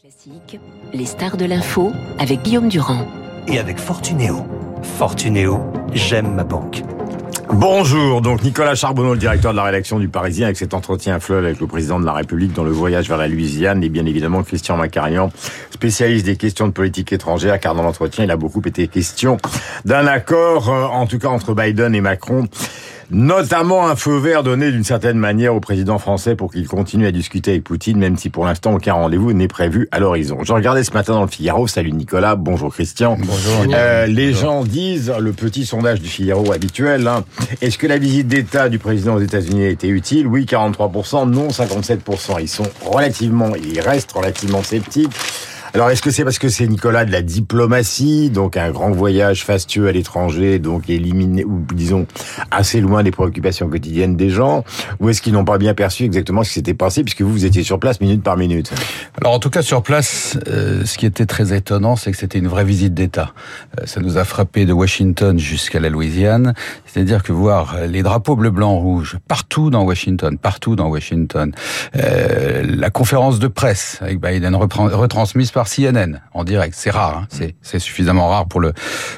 Classique, les stars de l'info avec Guillaume Durand. Et avec Fortunéo. Fortunéo, j'aime ma banque. Bonjour, donc Nicolas Charbonneau, le directeur de la rédaction du Parisien, avec cet entretien à fleuve avec le président de la République dans le voyage vers la Louisiane, et bien évidemment Christian Macarian, spécialiste des questions de politique étrangère, car dans l'entretien, il a beaucoup été question d'un accord, euh, en tout cas entre Biden et Macron, notamment un feu vert donné d'une certaine manière au président français pour qu'il continue à discuter avec Poutine, même si pour l'instant aucun rendez-vous n'est prévu à l'horizon. Je regardais ce matin dans le Figaro, salut Nicolas, bonjour Christian. Bonjour. Euh, les gens disent, le petit sondage du Figaro habituel, hein, est-ce que la visite d'État du président aux États-Unis a été utile? Oui, 43%, non, 57%. Ils sont relativement, ils restent relativement sceptiques. Alors, est-ce que c'est parce que c'est Nicolas de la diplomatie, donc un grand voyage fastueux à l'étranger, donc éliminé, ou disons assez loin des préoccupations quotidiennes des gens, ou est-ce qu'ils n'ont pas bien perçu exactement ce qui s'était passé, puisque vous, vous étiez sur place minute par minute? Alors, en tout cas, sur place, euh, ce qui était très étonnant, c'est que c'était une vraie visite d'État. Euh, ça nous a frappé de Washington jusqu'à la Louisiane, c'est-à-dire que voir les drapeaux bleu, blanc, rouge partout dans Washington, partout dans Washington, euh, la conférence de presse avec Biden retransmise par CNN en direct. C'est rare, hein c'est suffisamment rare pour le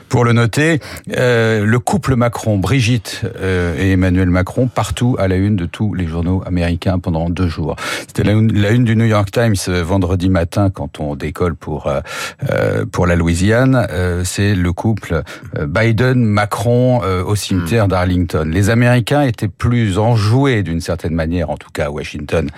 pour le noter. Euh, le couple Macron, Brigitte euh, et Emmanuel Macron, partout à la une de tous les journaux américains pendant deux jours. C'était la, la, une du New York Times euh, vendredi matin quand on décolle pour euh, pour la Louisiane. C'est le couple Biden-Macron au cimetière d'Arlington. Les Américains étaient plus enjoués d'une certaine manière, en tout cas à Washington.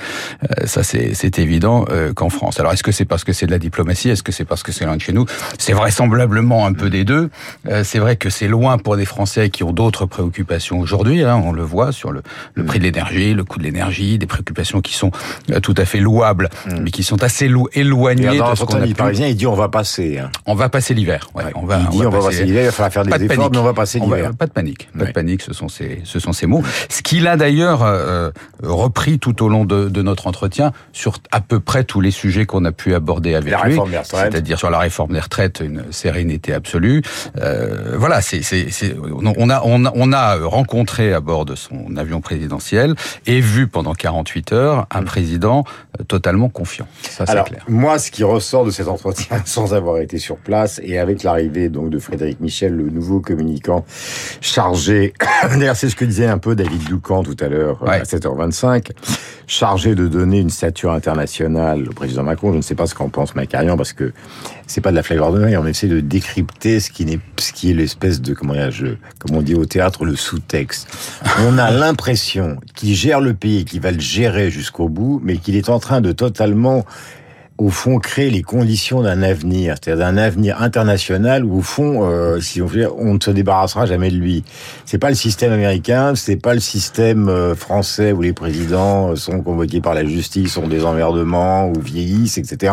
ça c'est évident qu'en France. Alors est-ce que c'est parce que c'est de la diplomatie Est-ce que c'est parce que c'est loin de chez nous? C'est vraisemblablement un peu des deux. Euh, c'est vrai que c'est loin pour des Français qui ont d'autres préoccupations aujourd'hui. Hein, on le voit sur le, le prix de l'énergie, le coût de l'énergie, des préoccupations qui sont euh, tout à fait louables, mm. mais qui sont assez éloignées dans de ce qu'on a parisien, il dit on va passer. Hein. On va passer l'hiver. Ouais, on va, il dit on va, passer l'hiver, il va falloir faire des pas efforts, mais on va passer l'hiver. Pas de panique, pas ouais. de panique, ce sont ces, ce sont ces mots. Ce qu'il a d'ailleurs euh, repris tout au long de, de, notre entretien sur à peu près tous les sujets qu'on a pu aborder avec la c'est-à-dire sur la réforme des retraites, une sérénité absolue. Euh, voilà, c'est, c'est, c'est, on a, on a, on a rencontré à bord de son avion présidentiel et vu pendant 48 heures un président totalement confiant. Ça, c'est clair. Moi, ce qui ressort de cet entretien, sans avoir été sur place et avec l'arrivée donc de Frédéric Michel, le nouveau communicant chargé, d'ailleurs, c'est ce que disait un peu David Doucan tout à l'heure ouais. à 7h25, chargé de donner une stature internationale au président Macron. Je ne sais pas ce qu'en pense Macarian parce que c'est pas de la flagornerie, on essaie de décrypter ce qui n'est, ce qui est l'espèce de, comment comme on dit au théâtre, le sous-texte. On a l'impression qu'il gère le pays, qu'il va le gérer jusqu'au bout, mais qu'il est en train de totalement au fond créer les conditions d'un avenir, c'est-à-dire d'un avenir international où au fond, euh, si on veut, on ne se débarrassera jamais de lui. C'est pas le système américain, c'est pas le système euh, français où les présidents sont convoqués par la justice, ont des emmerdements ou vieillissent, etc.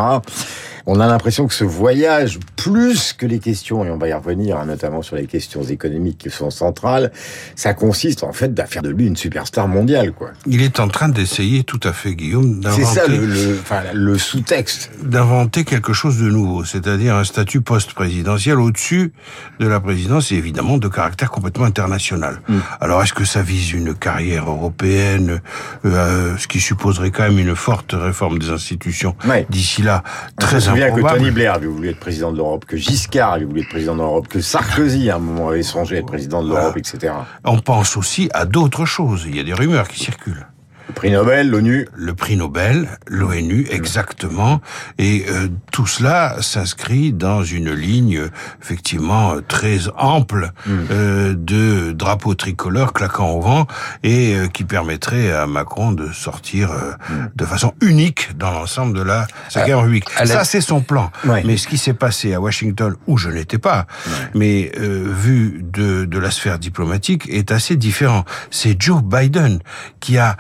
On a l'impression que ce voyage, plus que les questions, et on va y revenir, hein, notamment sur les questions économiques qui sont centrales, ça consiste en fait à faire de lui une superstar mondiale, quoi. Il est en train d'essayer, tout à fait, Guillaume, d'inventer. C'est ça le, le, enfin, le sous-texte. D'inventer quelque chose de nouveau, c'est-à-dire un statut post-présidentiel au-dessus de la présidence et évidemment de caractère complètement international. Mm. Alors, est-ce que ça vise une carrière européenne, euh, ce qui supposerait quand même une forte réforme des institutions ouais. d'ici là, très me souviens que Tony Blair avait voulu être président de l'Europe, que Giscard avait voulu être président de l'Europe, que Sarkozy à un moment avait songé être président de l'Europe, etc. On pense aussi à d'autres choses. Il y a des rumeurs qui circulent. Le prix Nobel, l'ONU. Le prix Nobel, l'ONU, exactement. Et euh, tout cela s'inscrit dans une ligne effectivement très ample mm. euh, de drapeaux tricolores claquant au vent et euh, qui permettrait à Macron de sortir mm. de façon unique dans l'ensemble de la Cinquième République. Ça, c'est son plan. Ouais. Mais ce qui s'est passé à Washington, où je n'étais pas, ouais. mais vu de, de la sphère diplomatique, est assez différent. C'est Joe Biden qui a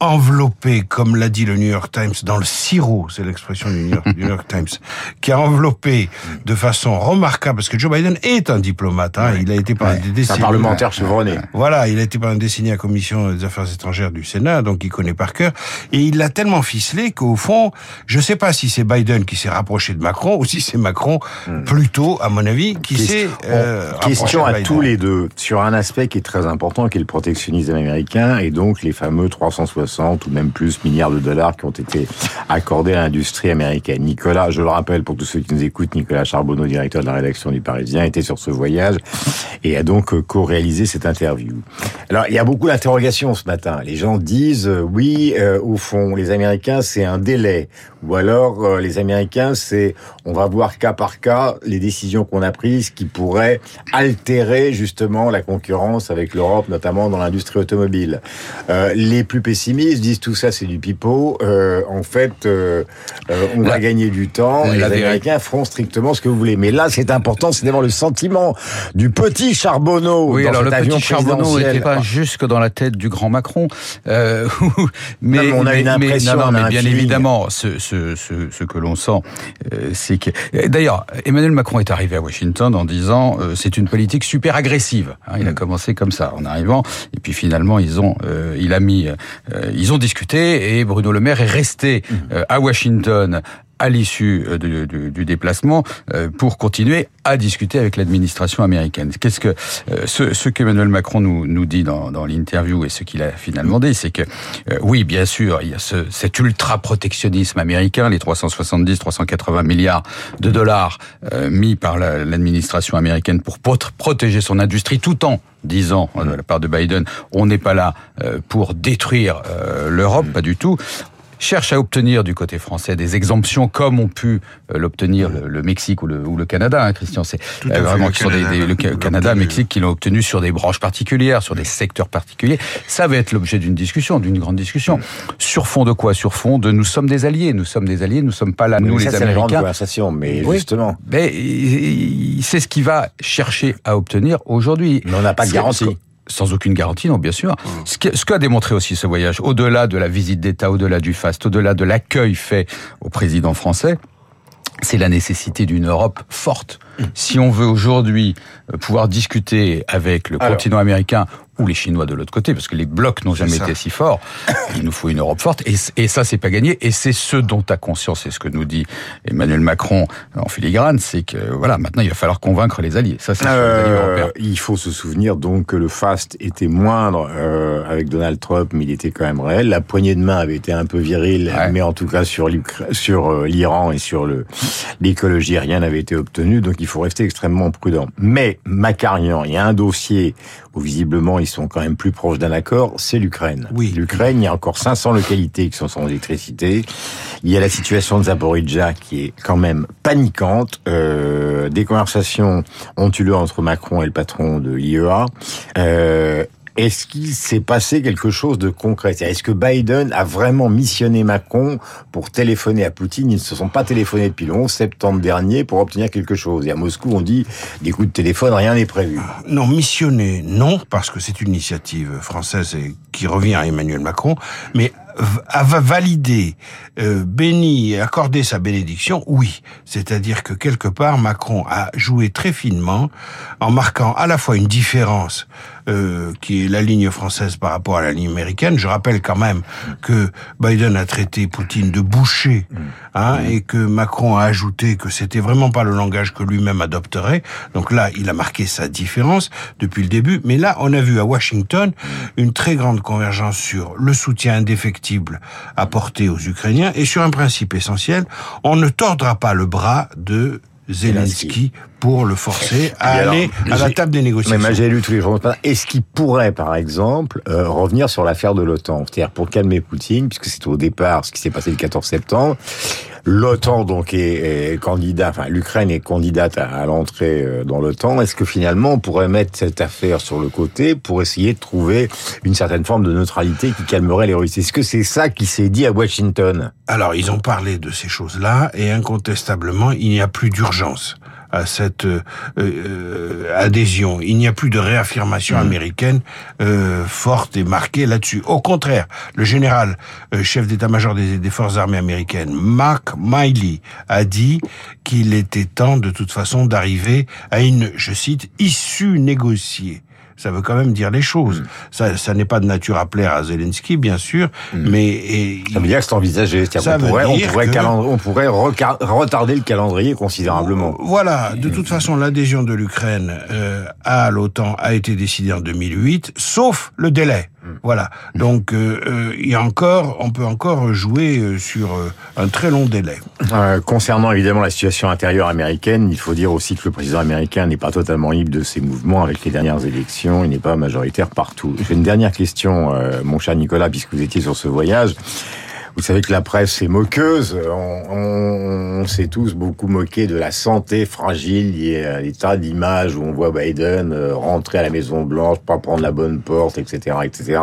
enveloppé, comme l'a dit le New York Times, dans le sirop, c'est l'expression du New York, New York, Times, qui a enveloppé de façon remarquable, parce que Joe Biden est un diplomate, hein, il a été des décennies... un parlementaire chevronné. Voilà, il a été pendant des décennies à la commission des affaires étrangères du Sénat, donc il connaît par cœur, et il l'a tellement ficelé qu'au fond, je sais pas si c'est Biden qui s'est rapproché de Macron, ou si c'est Macron, hmm. plutôt, à mon avis, qui s'est euh, Question à tous les deux, sur un aspect qui est très important, qui est le protectionnisme américain, et donc les fameux 360 60 ou même plus milliards de dollars qui ont été accordés à l'industrie américaine. Nicolas, je le rappelle pour tous ceux qui nous écoutent, Nicolas Charbonneau, directeur de la rédaction du Parisien, était sur ce voyage et a donc euh, co-réalisé cette interview. Alors, il y a beaucoup d'interrogations ce matin. Les gens disent, euh, oui, euh, au fond, les Américains, c'est un délai. Ou alors, les Américains, c'est, on va voir cas par cas les décisions qu'on a prises qui pourraient altérer justement la concurrence avec l'Europe, notamment dans l'industrie automobile. les plus pessimistes disent tout ça, c'est du pipeau. en fait, on va gagner du temps. Et les Américains feront strictement ce que vous voulez. Mais là, c'est important, c'est d'avoir le sentiment du petit Charbonneau. Oui, dans alors cet le avion petit Charbonneau n'était pas jusque dans la tête du grand Macron. Euh, mais, Non, mais on a une impression, mais, non, non, on a mais un bien feeling. évidemment, ce, ce, ce, ce que l'on sent, euh, c'est que. D'ailleurs, Emmanuel Macron est arrivé à Washington en disant euh, c'est une politique super agressive. Hein, Mm. il a commencé comme ça en arrivant, et puis finalement ils ont, euh, il a mis, euh, ils ont discuté et Bruno Le Maire est resté Mm. euh, à Washington à l'issue euh, du, du- du déplacement euh, pour continuer à discuter avec l'administration américaine. Qu'est-ce que euh, ce, ce qu'Emmanuel Macron nous, nous dit dans, dans l'interview et ce qu'il a finalement dit, c'est que euh, oui, bien sûr, il y a ce, cet ultra protectionnisme américain, les 370, 380 milliards de dollars euh, mis par la- l'administration américaine pour protéger son industrie, tout en disant de la part de Biden, on n'est pas là pour détruire l'Europe, pas du tout cherche à obtenir du côté français des exemptions comme ont pu euh, l'obtenir le, le Mexique ou le, ou le Canada, hein, Christian. C'est Tout à euh, fait, vraiment le qui sont des, le Canada. Mexique qui l'ont obtenu sur des branches particulières, sur des secteurs particuliers. Ça va être l'objet d'une discussion, d'une grande discussion. Sur fond de quoi? Sur fond de nous sommes des alliés. Nous sommes des alliés. Nous sommes pas là, Mais nous ça, les c'est la grande Américains. conversation, mais Oui. justement. Mais c'est ce qu'il va chercher à obtenir aujourd'hui. Mais on n'a pas de garantie. Sans aucune garantie, non, bien sûr. Ce que- ce qu'a démontré aussi ce voyage, au-delà de la visite d'État, au-delà du faste, au-delà de l'accueil fait au président français, c'est la nécessité d'une Europe forte. Si on veut aujourd'hui euh, pouvoir discuter avec le Alors. continent américain ou les Chinois de l'autre côté, parce que les blocs n'ont jamais été si forts, il nous faut une Europe forte. Et, et ça, c'est pas gagné. Et c'est ce dont a conscience, et ce que nous dit Emmanuel Macron en filigrane, c'est que voilà, maintenant il va falloir convaincre les alliés. Ça, c'est Euh, il faut se souvenir donc que le faste était moindre euh, avec Donald Trump, mais il était quand même réel. La poignée de main avait été un peu virile, Ouais. mais en tout cas sur euh, l'Iran et sur l'écologie, rien n'avait été obtenu. Donc il faut rester extrêmement prudent. Mais Macarian, il y a un dossier où visiblement ils sont quand même plus proches d'un accord, c'est l'Ukraine. Oui. L'Ukraine, il y a encore 500 localités qui sont sans électricité. Il y a la situation de Zaporizhzhia qui est quand même paniquante. Euh, des conversations ont eu lieu entre Macron et le patron de l'IEA. Euh, est-ce qu'il s'est passé quelque chose de concret? Est-ce que Biden a vraiment missionné Macron pour téléphoner à Poutine? Ils ne se sont pas téléphonés depuis le 11 septembre dernier pour obtenir quelque chose. Et à Moscou, on dit des coups de téléphone, rien n'est prévu. Non, missionner, non, parce que c'est une initiative française et qui revient à Emmanuel Macron, mais va- valider, euh, béni accorder sa bénédiction, oui. C'est-à-dire que quelque part, Macron a joué très finement en marquant à la fois une différence euh, qui est la ligne française par rapport à la ligne américaine. Je rappelle quand même que Biden a traité Poutine de boucher, hein, et que Macron a ajouté que c'était vraiment pas le langage que lui-même adopterait. Donc là, il a marqué sa différence depuis le début. Mais là, on a vu à Washington une très grande convergence sur le soutien indéfectible apporté aux Ukrainiens et sur un principe essentiel on ne tordra pas le bras de Zelensky pour le forcer à alors, aller à la table des Mais négociations. moi, j'ai lu tous les journaux. Est-ce qu'il pourrait, par exemple, euh, revenir sur l'affaire de l'OTAN? C'est-à-dire pour calmer Poutine, puisque c'est au départ ce qui s'est passé le 14 septembre. L'OTAN donc est, enfin l'Ukraine est candidate à, à l'entrée euh, dans l'OTAN. Est-ce que finalement on pourrait mettre cette affaire sur le côté pour essayer de trouver une certaine forme de neutralité qui calmerait les Russes? Est-ce que c'est ça qui s'est dit à Washington? Alors, ils ont parlé de ces choses-là et incontestablement, il n'y a plus d'urgence à cette euh, euh, adhésion. Il n'y a plus de réaffirmation américaine euh, forte et marquée là-dessus. Au contraire, le général euh, chef d'état-major des, des forces armées américaines, Mark Miley, a dit qu'il était temps de toute façon d'arriver à une, je cite, issue négociée. Ça veut quand même dire les choses. Ça, ça n'est pas de nature à plaire à Zelensky, bien sûr, mais et, Ça veut dire que c'est envisagé. Ça qu'on veut pourrait, on dire pourrait, que- calendri- on pourrait retarder le calendrier considérablement. Voilà, de toute façon, l'adhésion de l'Ukraine euh, à l'OTAN a été décidée en 2008, sauf le délai. Voilà. Donc euh, euh, il y a encore, on peut encore jouer euh, sur un très long délai. concernant évidemment la situation intérieure américaine, il faut dire aussi que le président américain n'est pas totalement libre de ses mouvements avec les dernières élections. Il n'est pas majoritaire partout. J'ai une dernière question, mon cher Nicolas, puisque vous étiez sur ce voyage. Vous savez que la presse est moqueuse. On, s'est tous beaucoup moqué de la santé fragile liée à l'état d'image où on voit Biden rentrer à la Maison Blanche, pas prendre la bonne porte, etc., etc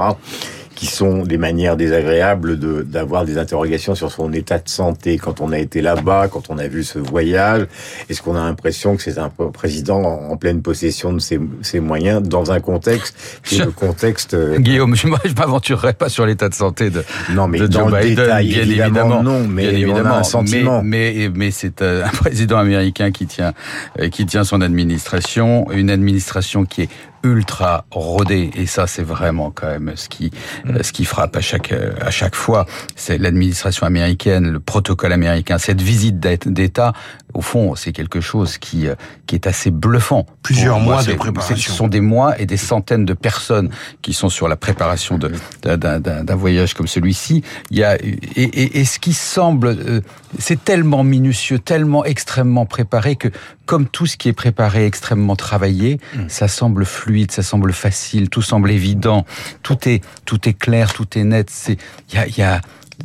qui sont des manières désagréables de d'avoir des interrogations sur son état de santé quand on a été là-bas, quand on a vu ce voyage. Est-ce qu'on a l'impression que c'est un président en pleine possession de ses, ses moyens dans un contexte qui est le contexte euh, Guillaume, je, je m'aventurerai pas sur l'état de santé de non mais de dans Joe le Biden, détail, bien évidemment, non, mais bien évidemment, on a un sentiment. Mais mais, mais c'est euh, un président américain qui tient euh, qui tient son administration, une administration qui est ultra rodé. Et ça c'est vraiment quand même ce qui mm. ce qui frappe à chaque à chaque fois. C'est l'administration américaine le protocole américain cette visite d'État au fond c'est quelque chose qui qui est assez bluffant. Plusieurs mois de préparation. ce sont des mois et des centaines de personnes qui sont sur la préparation de d'un voyage comme celui-ci. Il y a et, et, et ce qui semble euh, c'est tellement minutieux tellement extrêmement préparé que comme tout ce qui est préparé extrêmement travaillé mm. ça semble fluide ça semble facile, tout semble évident, tout est tout est clair, tout est net. C'est y a, y a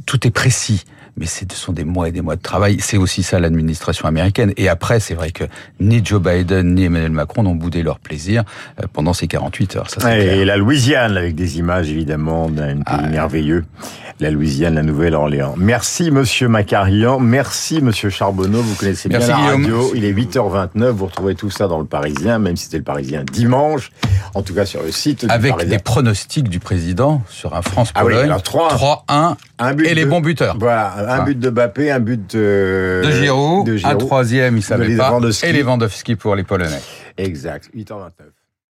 tout est précis mais ce sont des mois et des mois de travail. C'est aussi ça l'administration américaine. Et après, c'est vrai que ni Joe Biden ni Emmanuel Macron n'ont boudé leur plaisir euh, pendant ces 48 heures. Ça, et la Louisiane, avec des images évidemment d'un pays ah, merveilleux la Louisiane, la Nouvelle-Orléans. Merci Monsieur Macarian, merci Monsieur Charbonneau, vous connaissez bien la radio. Il est 8h29, vous retrouvez tout ça dans le Parisien, même si c'était le Parisien dimanche, en tout cas sur le site du Avec Parisien. des pronostics du président sur un France-Pologne. Ah 3-1 et les bons buteurs. Voilà, un but de Bappé, un but de, de, Giroud, un troisième, il savait pas, et Lewandowski pour les Polonais. Exact, 8h29.